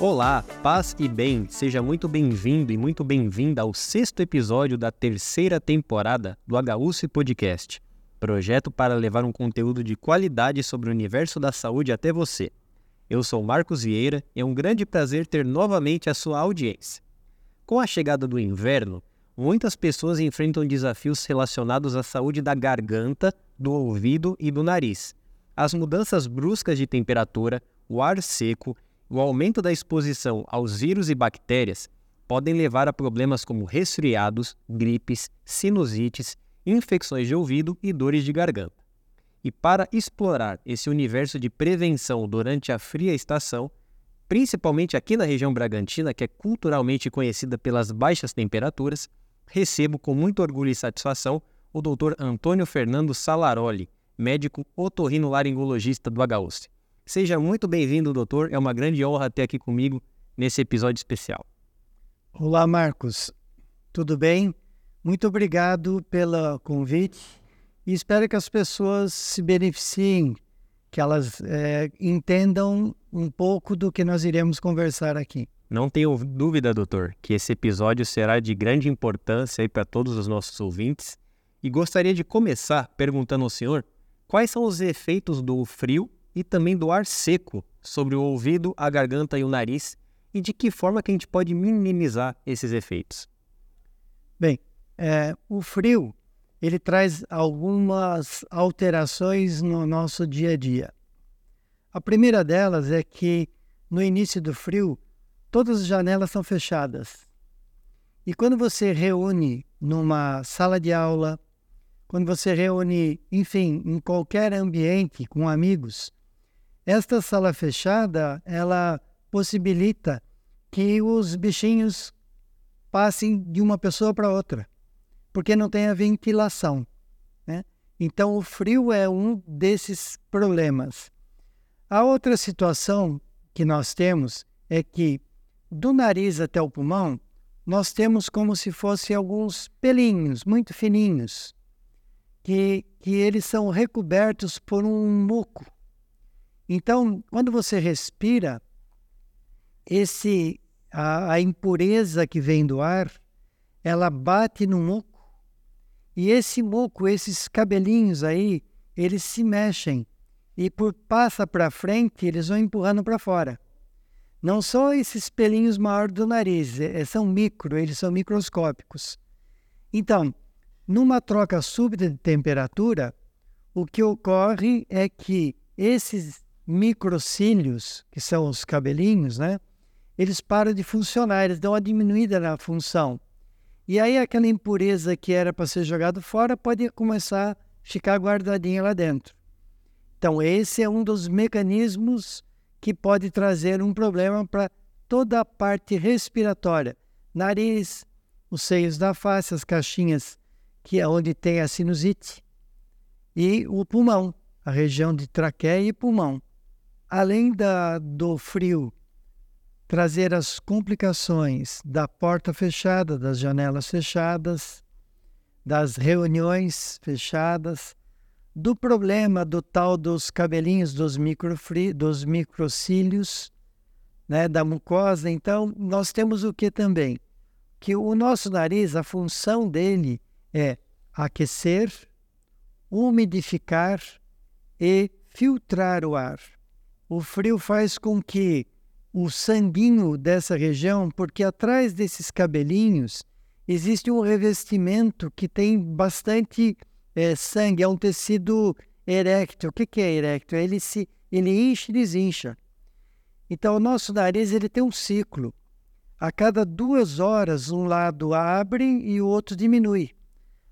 Olá, paz e bem, seja muito bem-vindo e muito bem-vinda ao sexto episódio da terceira temporada do HUC Podcast, projeto para levar um conteúdo de qualidade sobre o universo da saúde até você. Eu sou Marcos Vieira e é um grande prazer ter novamente a sua audiência. Com a chegada do inverno, muitas pessoas enfrentam desafios relacionados à saúde da garganta, do ouvido e do nariz. As mudanças bruscas de temperatura, o ar seco o aumento da exposição aos vírus e bactérias podem levar a problemas como resfriados, gripes, sinusites, infecções de ouvido e dores de garganta. E para explorar esse universo de prevenção durante a fria estação, principalmente aqui na região Bragantina, que é culturalmente conhecida pelas baixas temperaturas, recebo com muito orgulho e satisfação o Dr. Antônio Fernando Salaroli, médico otorrinolaringologista do HUST. Seja muito bem-vindo, doutor. É uma grande honra ter aqui comigo nesse episódio especial. Olá, Marcos. Tudo bem? Muito obrigado pelo convite e espero que as pessoas se beneficiem, que elas é, entendam um pouco do que nós iremos conversar aqui. Não tenho dúvida, doutor, que esse episódio será de grande importância para todos os nossos ouvintes. E gostaria de começar perguntando ao senhor quais são os efeitos do frio e também do ar seco sobre o ouvido, a garganta e o nariz e de que forma que a gente pode minimizar esses efeitos? Bem, é, o frio ele traz algumas alterações no nosso dia a dia. A primeira delas é que no início do frio todas as janelas são fechadas. E quando você reúne numa sala de aula, quando você reúne, enfim, em qualquer ambiente com amigos, esta sala fechada, ela possibilita que os bichinhos passem de uma pessoa para outra, porque não tem a ventilação. Né? Então, o frio é um desses problemas. A outra situação que nós temos é que do nariz até o pulmão, nós temos como se fossem alguns pelinhos muito fininhos, que, que eles são recobertos por um muco. Então, quando você respira, esse a, a, impureza que vem do ar, ela bate no muco. E esse muco, esses cabelinhos aí, eles se mexem e por passa para frente, eles vão empurrando para fora. Não só esses pelinhos maiores do nariz, é, é, são micro, eles são microscópicos. Então, numa troca súbita de temperatura, o que ocorre é que esses microcílios, que são os cabelinhos, né? Eles param de funcionar, eles dão uma diminuída na função. E aí aquela impureza que era para ser jogado fora pode começar a ficar guardadinha lá dentro. Então esse é um dos mecanismos que pode trazer um problema para toda a parte respiratória, nariz, os seios da face, as caixinhas que é onde tem a sinusite e o pulmão, a região de traqueia e pulmão além da, do frio trazer as complicações da porta fechada, das janelas fechadas, das reuniões fechadas, do problema do tal dos cabelinhos dos, dos microcílios, né, da mucosa. Então, nós temos o que também? Que o nosso nariz, a função dele é aquecer, umidificar e filtrar o ar. O frio faz com que o sanguinho dessa região, porque atrás desses cabelinhos existe um revestimento que tem bastante é, sangue, é um tecido eréctil. O que, que é eréctil? Ele se ele enche e desincha. Então, o nosso nariz ele tem um ciclo. A cada duas horas, um lado abre e o outro diminui.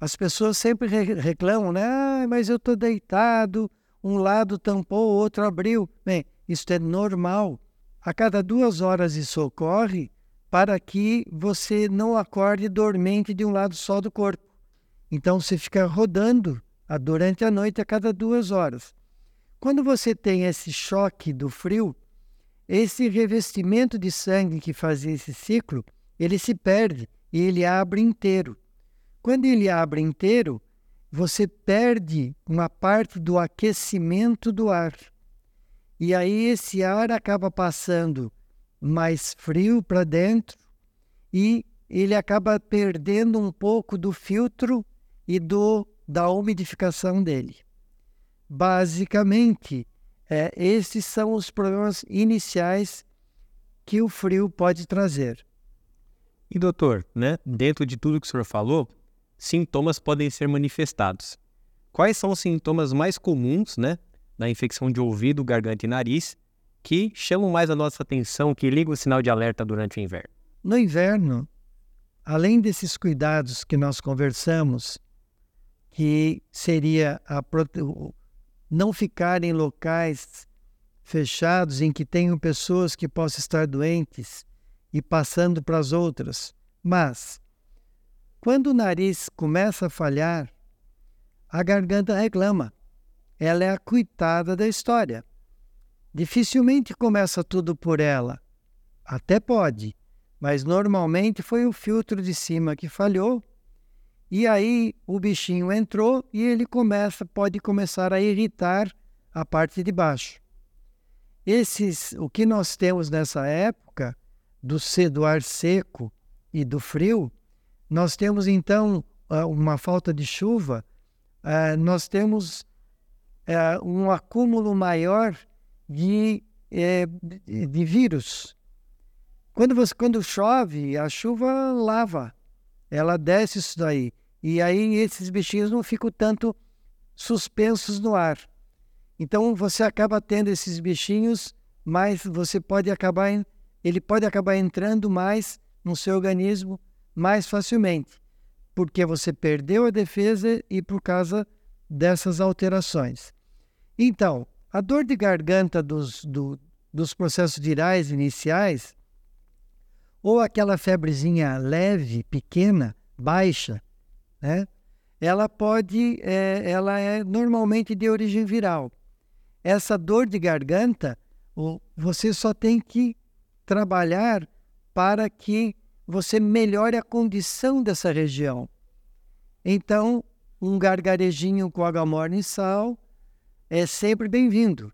As pessoas sempre reclamam, né? Ah, mas eu estou deitado, um lado tampou, o outro abriu. Bem, isso é normal. A cada duas horas isso ocorre para que você não acorde dormente de um lado só do corpo. Então você fica rodando durante a noite a cada duas horas. Quando você tem esse choque do frio, esse revestimento de sangue que fazia esse ciclo, ele se perde e ele abre inteiro. Quando ele abre inteiro, você perde uma parte do aquecimento do ar. E aí esse ar acaba passando mais frio para dentro e ele acaba perdendo um pouco do filtro e do da umidificação dele. Basicamente, é, esses são os problemas iniciais que o frio pode trazer. E doutor, né, dentro de tudo que o senhor falou, sintomas podem ser manifestados. Quais são os sintomas mais comuns, né, da infecção de ouvido, garganta e nariz que chamam mais a nossa atenção, que ligam o sinal de alerta durante o inverno? No inverno, além desses cuidados que nós conversamos, que seria a não ficar em locais fechados em que tenham pessoas que possam estar doentes e passando para as outras. Mas, quando o nariz começa a falhar, a garganta reclama. Ela é a coitada da história. Dificilmente começa tudo por ela. Até pode, mas normalmente foi o filtro de cima que falhou e aí o bichinho entrou e ele começa, pode começar a irritar a parte de baixo. Esses, o que nós temos nessa época do, do ar seco e do frio, nós temos então uma falta de chuva, ah, nós temos ah, um acúmulo maior de, eh, de vírus. Quando, você, quando chove, a chuva lava, ela desce isso daí. E aí esses bichinhos não ficam tanto suspensos no ar. Então você acaba tendo esses bichinhos, mas você pode acabar ele pode acabar entrando mais no seu organismo mais facilmente, porque você perdeu a defesa e por causa dessas alterações. Então, a dor de garganta dos, do, dos processos virais iniciais, ou aquela febrezinha leve, pequena, baixa, né? ela pode, é, ela é normalmente de origem viral. Essa dor de garganta, você só tem que trabalhar para que você melhore a condição dessa região. Então, um gargarejinho com água morna e sal é sempre bem-vindo.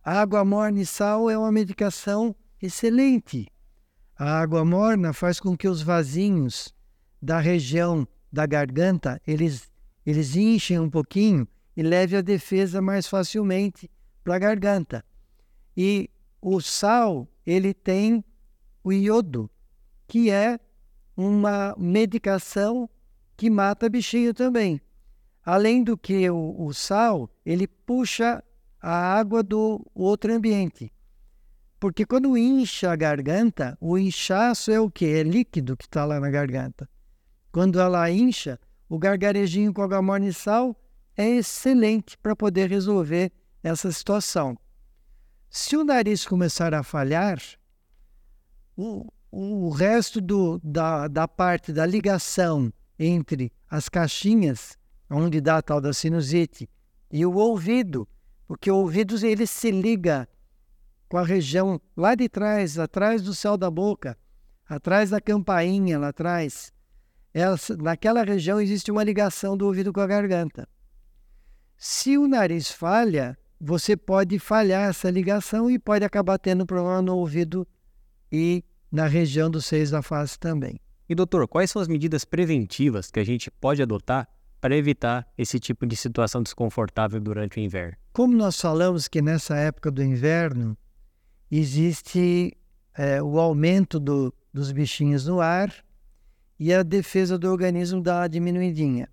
Água morna e sal é uma medicação excelente. A água morna faz com que os vasinhos da região da garganta, eles, eles enchem um pouquinho e leve a defesa mais facilmente para a garganta. E o sal, ele tem o iodo, que é uma medicação que mata bichinho também. Além do que o, o sal, ele puxa a água do outro ambiente. Porque quando incha a garganta, o inchaço é o que? É líquido que está lá na garganta. Quando ela incha, o gargarejinho com água e sal é excelente para poder resolver essa situação. Se o nariz começar a falhar, o, o resto do, da, da parte da ligação entre as caixinhas, onde dá a tal da sinusite, e o ouvido, porque o ouvido ele se liga com a região lá de trás, atrás do céu da boca, atrás da campainha lá atrás ela, naquela região existe uma ligação do ouvido com a garganta. Se o nariz falha, você pode falhar essa ligação e pode acabar tendo problema no ouvido e na região dos seios da face também. E doutor, quais são as medidas preventivas que a gente pode adotar para evitar esse tipo de situação desconfortável durante o inverno? Como nós falamos que nessa época do inverno existe é, o aumento do, dos bichinhos no ar e a defesa do organismo dá uma diminuidinha.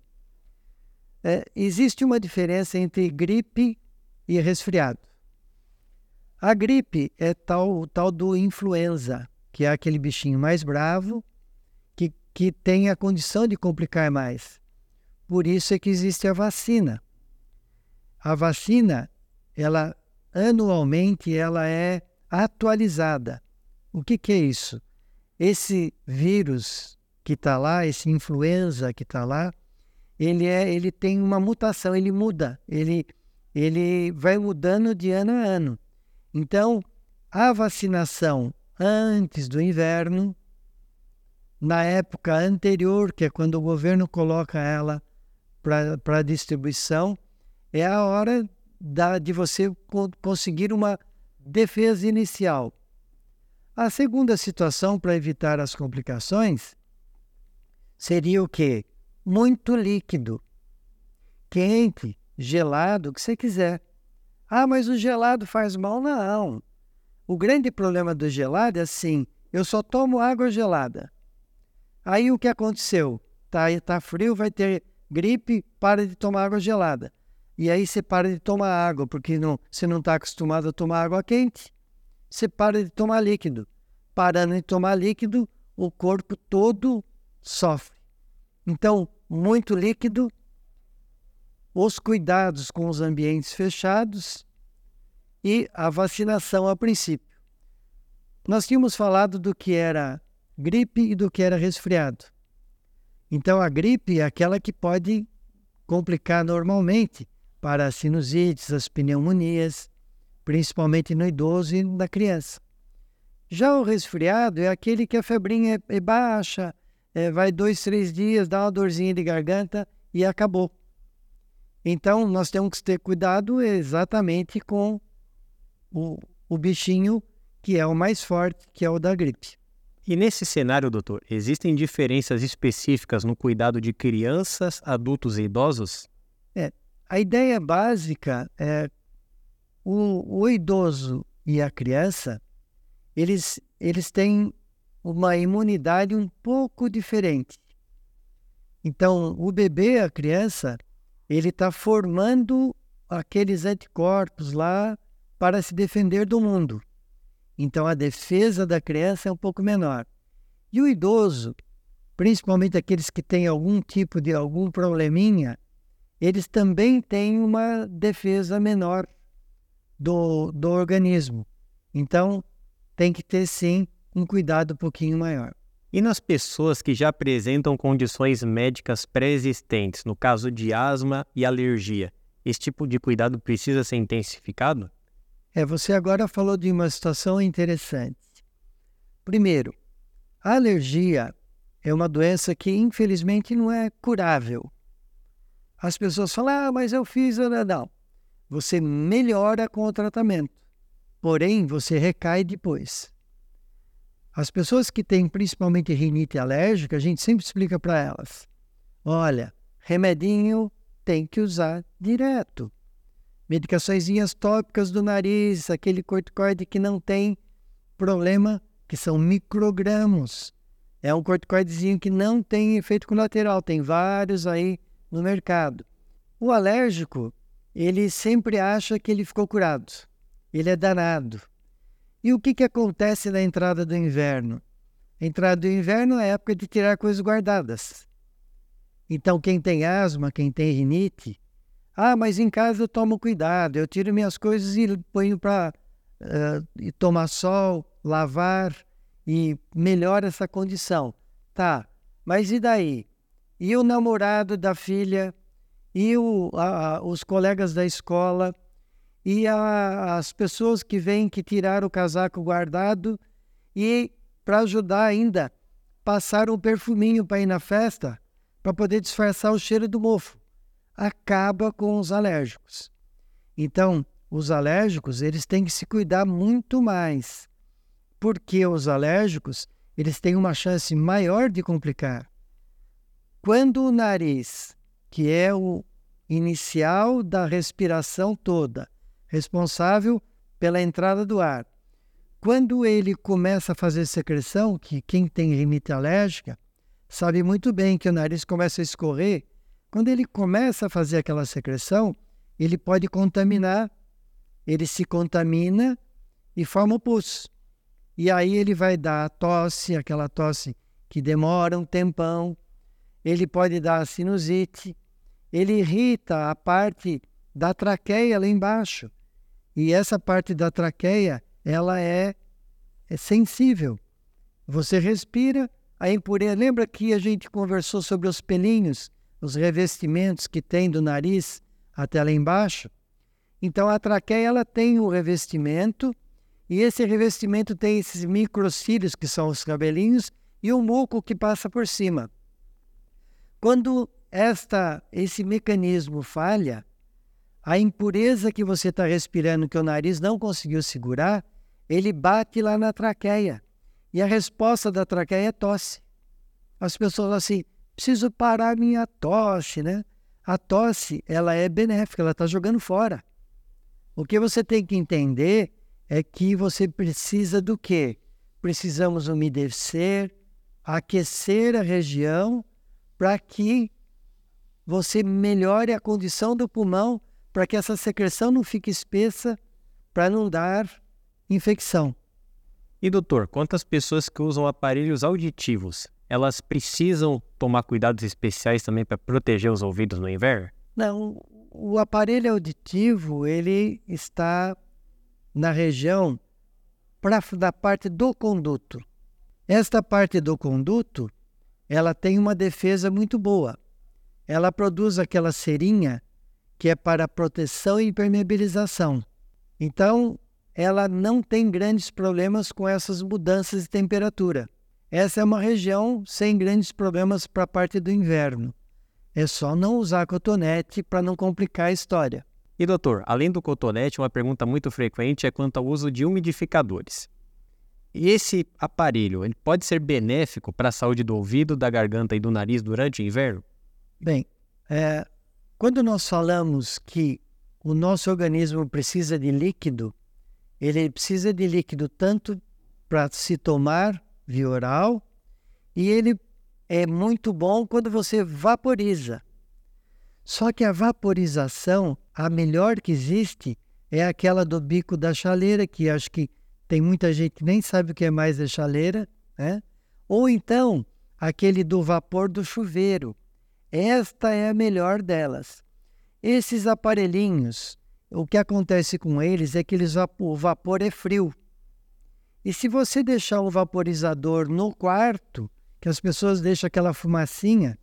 É, existe uma diferença entre gripe e resfriado. A gripe é tal, tal do influenza, que é aquele bichinho mais bravo, que, que tem a condição de complicar mais. Por isso é que existe a vacina. A vacina, ela anualmente, ela é atualizada. O que, que é isso? Esse vírus que está lá, esse influenza que está lá, ele, é, ele tem uma mutação, ele muda, ele, ele vai mudando de ano a ano. Então, a vacinação antes do inverno, na época anterior, que é quando o governo coloca ela para distribuição, é a hora da, de você conseguir uma defesa inicial. A segunda situação para evitar as complicações seria o quê? Muito líquido, quente, gelado, o que você quiser. Ah, mas o gelado faz mal? Não. O grande problema do gelado é assim: eu só tomo água gelada. Aí o que aconteceu? Tá, tá frio, vai ter gripe, para de tomar água gelada. E aí você para de tomar água, porque não, você não está acostumado a tomar água quente. Você para de tomar líquido. Parando de tomar líquido, o corpo todo sofre. Então, muito líquido, os cuidados com os ambientes fechados e a vacinação a princípio. Nós tínhamos falado do que era gripe e do que era resfriado. Então, a gripe é aquela que pode complicar normalmente para as sinusites, as pneumonias, principalmente no idoso e na criança. Já o resfriado é aquele que a febrinha é, baixa, é, vai dois, três dias, dá uma dorzinha de garganta e acabou. Então, nós temos que ter cuidado exatamente com o, o bichinho que é o mais forte, que é o da gripe. E nesse cenário, doutor, existem diferenças específicas no cuidado de crianças, adultos e idosos? É, a ideia básica é o, o idoso e a criança, eles, eles têm uma imunidade um pouco diferente. Então, o bebê, a criança, ele está formando aqueles anticorpos lá para se defender do mundo. Então a defesa da criança é um pouco menor. E o idoso, principalmente aqueles que têm algum tipo de algum probleminha, eles também têm uma defesa menor do, do organismo. Então tem que ter sim um cuidado um pouquinho maior. E nas pessoas que já apresentam condições médicas pré-existentes, no caso de asma e alergia, esse tipo de cuidado precisa ser intensificado? É, você agora falou de uma situação interessante. Primeiro, a alergia é uma doença que infelizmente não é curável. As pessoas falam, ah, mas eu fiz. Não. Você melhora com o tratamento, porém você recai depois. As pessoas que têm principalmente rinite alérgica, a gente sempre explica para elas: olha, remedinho tem que usar direto medicações tópicas do nariz, aquele corticoide que não tem problema, que são microgramos. É um corticoidezinho que não tem efeito colateral, tem vários aí no mercado. O alérgico, ele sempre acha que ele ficou curado. Ele é danado. E o que, que acontece na entrada do inverno? A entrada do inverno é época de tirar coisas guardadas. Então, quem tem asma, quem tem rinite, ah, mas em casa eu tomo cuidado, eu tiro minhas coisas e ponho para uh, tomar sol, lavar e melhora essa condição. Tá, mas e daí? E o namorado da filha? E o, a, os colegas da escola? E a, as pessoas que vêm que tiraram o casaco guardado? E para ajudar ainda, passaram um perfuminho para ir na festa para poder disfarçar o cheiro do mofo acaba com os alérgicos. Então, os alérgicos, eles têm que se cuidar muito mais, porque os alérgicos, eles têm uma chance maior de complicar. Quando o nariz, que é o inicial da respiração toda, responsável pela entrada do ar, quando ele começa a fazer secreção, que quem tem rinite alérgica sabe muito bem que o nariz começa a escorrer quando ele começa a fazer aquela secreção, ele pode contaminar, ele se contamina e forma o pus. E aí ele vai dar a tosse, aquela tosse que demora um tempão, ele pode dar sinusite, ele irrita a parte da traqueia lá embaixo. E essa parte da traqueia, ela é, é sensível. Você respira, a impureza. Lembra que a gente conversou sobre os pelinhos? Os revestimentos que tem do nariz até lá embaixo. Então a traqueia ela tem o revestimento E esse revestimento tem esses microcílios, que são os cabelinhos, e o muco que passa por cima. Quando esta, esse mecanismo falha, a impureza que você está respirando, que o nariz não conseguiu segurar, ele bate lá na traqueia. E a resposta da traqueia é tosse. As pessoas assim, preciso parar minha tosse, né? A tosse, ela é benéfica, ela está jogando fora. O que você tem que entender é que você precisa do quê? Precisamos umedecer, aquecer a região para que você melhore a condição do pulmão, para que essa secreção não fique espessa, para não dar infecção. E doutor, quantas pessoas que usam aparelhos auditivos, elas precisam tomar cuidados especiais também para proteger os ouvidos no inverno? Não, o aparelho auditivo ele está na região pra, da parte do conduto. Esta parte do conduto, ela tem uma defesa muito boa. Ela produz aquela cerinha que é para proteção e impermeabilização. Então, ela não tem grandes problemas com essas mudanças de temperatura. Essa é uma região sem grandes problemas para a parte do inverno. É só não usar cotonete para não complicar a história. E doutor, além do cotonete, uma pergunta muito frequente é quanto ao uso de umidificadores. E esse aparelho, ele pode ser benéfico para a saúde do ouvido, da garganta e do nariz durante o inverno? Bem, é, quando nós falamos que o nosso organismo precisa de líquido, ele precisa de líquido tanto para se tomar via oral e ele é muito bom quando você vaporiza. Só que a vaporização, a melhor que existe, é aquela do bico da chaleira, que acho que tem muita gente que nem sabe o que é mais a chaleira, né? Ou então aquele do vapor do chuveiro. Esta é a melhor delas. Esses aparelhinhos, o que acontece com eles é que eles, o vapor é frio. E se você deixar um vaporizador no quarto, que as pessoas deixam aquela fumacinha,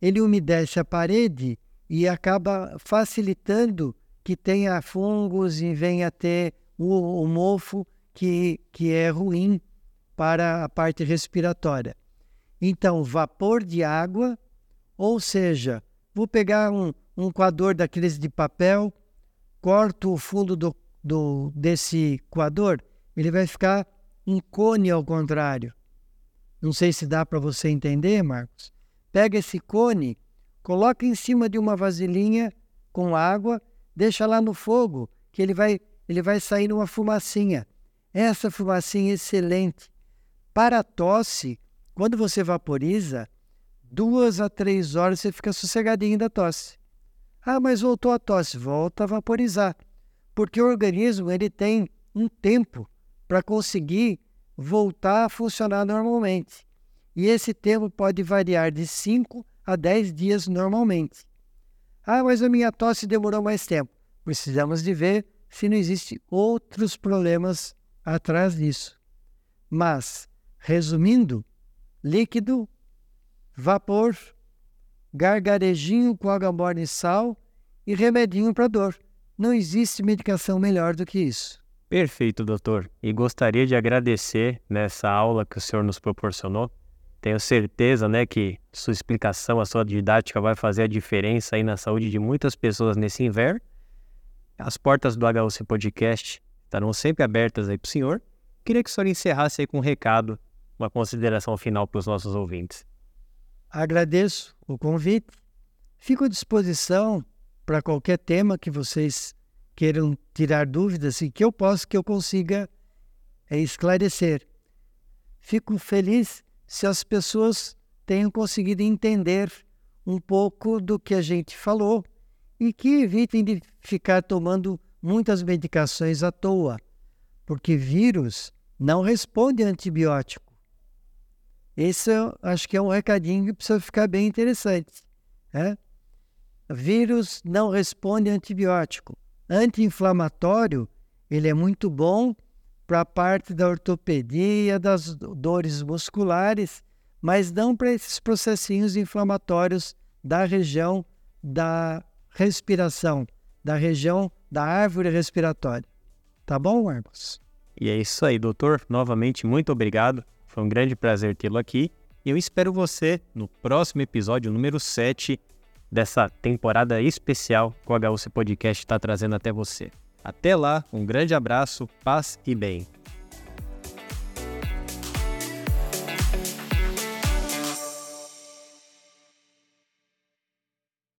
ele umedece a parede e acaba facilitando que tenha fungos e venha ter o, o mofo que, que é ruim para a parte respiratória. Então, vapor de água, ou seja, vou pegar um, um coador daqueles de papel, corto o fundo do, do, desse coador, ele vai ficar um cone ao contrário. Não sei se dá para você entender, Marcos. Pega esse cone, coloca em cima de uma vasilhinha com água, deixa lá no fogo, que ele vai, ele vai sair uma fumacinha. Essa fumacinha é excelente. Para a tosse, quando você vaporiza, duas a três horas você fica sossegadinho da tosse. Ah, mas voltou a tosse, volta a vaporizar. Porque o organismo ele tem um tempo para conseguir voltar a funcionar normalmente. E esse tempo pode variar de 5 a 10 dias normalmente. Ah, mas a minha tosse demorou mais tempo. Precisamos de ver se não existem outros problemas atrás disso. Mas, resumindo, líquido, vapor, gargarejinho com água morna e sal e remedinho para dor. Não existe medicação melhor do que isso. Perfeito, doutor. E gostaria de agradecer nessa aula que o senhor nos proporcionou. Tenho certeza, né, que sua explicação, a sua didática vai fazer a diferença aí na saúde de muitas pessoas nesse inverno. As portas do HUC Podcast estarão sempre abertas aí para o senhor. Queria que o senhor encerrasse aí com um recado, uma consideração final para os nossos ouvintes. Agradeço o convite. Fico à disposição para qualquer tema que vocês queiram tirar dúvidas e que eu possa, que eu consiga é, esclarecer. Fico feliz se as pessoas tenham conseguido entender um pouco do que a gente falou e que evitem de ficar tomando muitas medicações à toa, porque vírus não responde a antibiótico. Esse eu acho que é um recadinho que precisa ficar bem interessante. Né? Vírus não responde a antibiótico anti-inflamatório, ele é muito bom para a parte da ortopedia, das dores musculares, mas não para esses processinhos inflamatórios da região da respiração, da região da árvore respiratória. Tá bom, Marcos? E é isso aí, doutor. Novamente, muito obrigado. Foi um grande prazer tê-lo aqui. E eu espero você no próximo episódio, número 7 dessa temporada especial que o HUC Podcast está trazendo até você. Até lá, um grande abraço, paz e bem.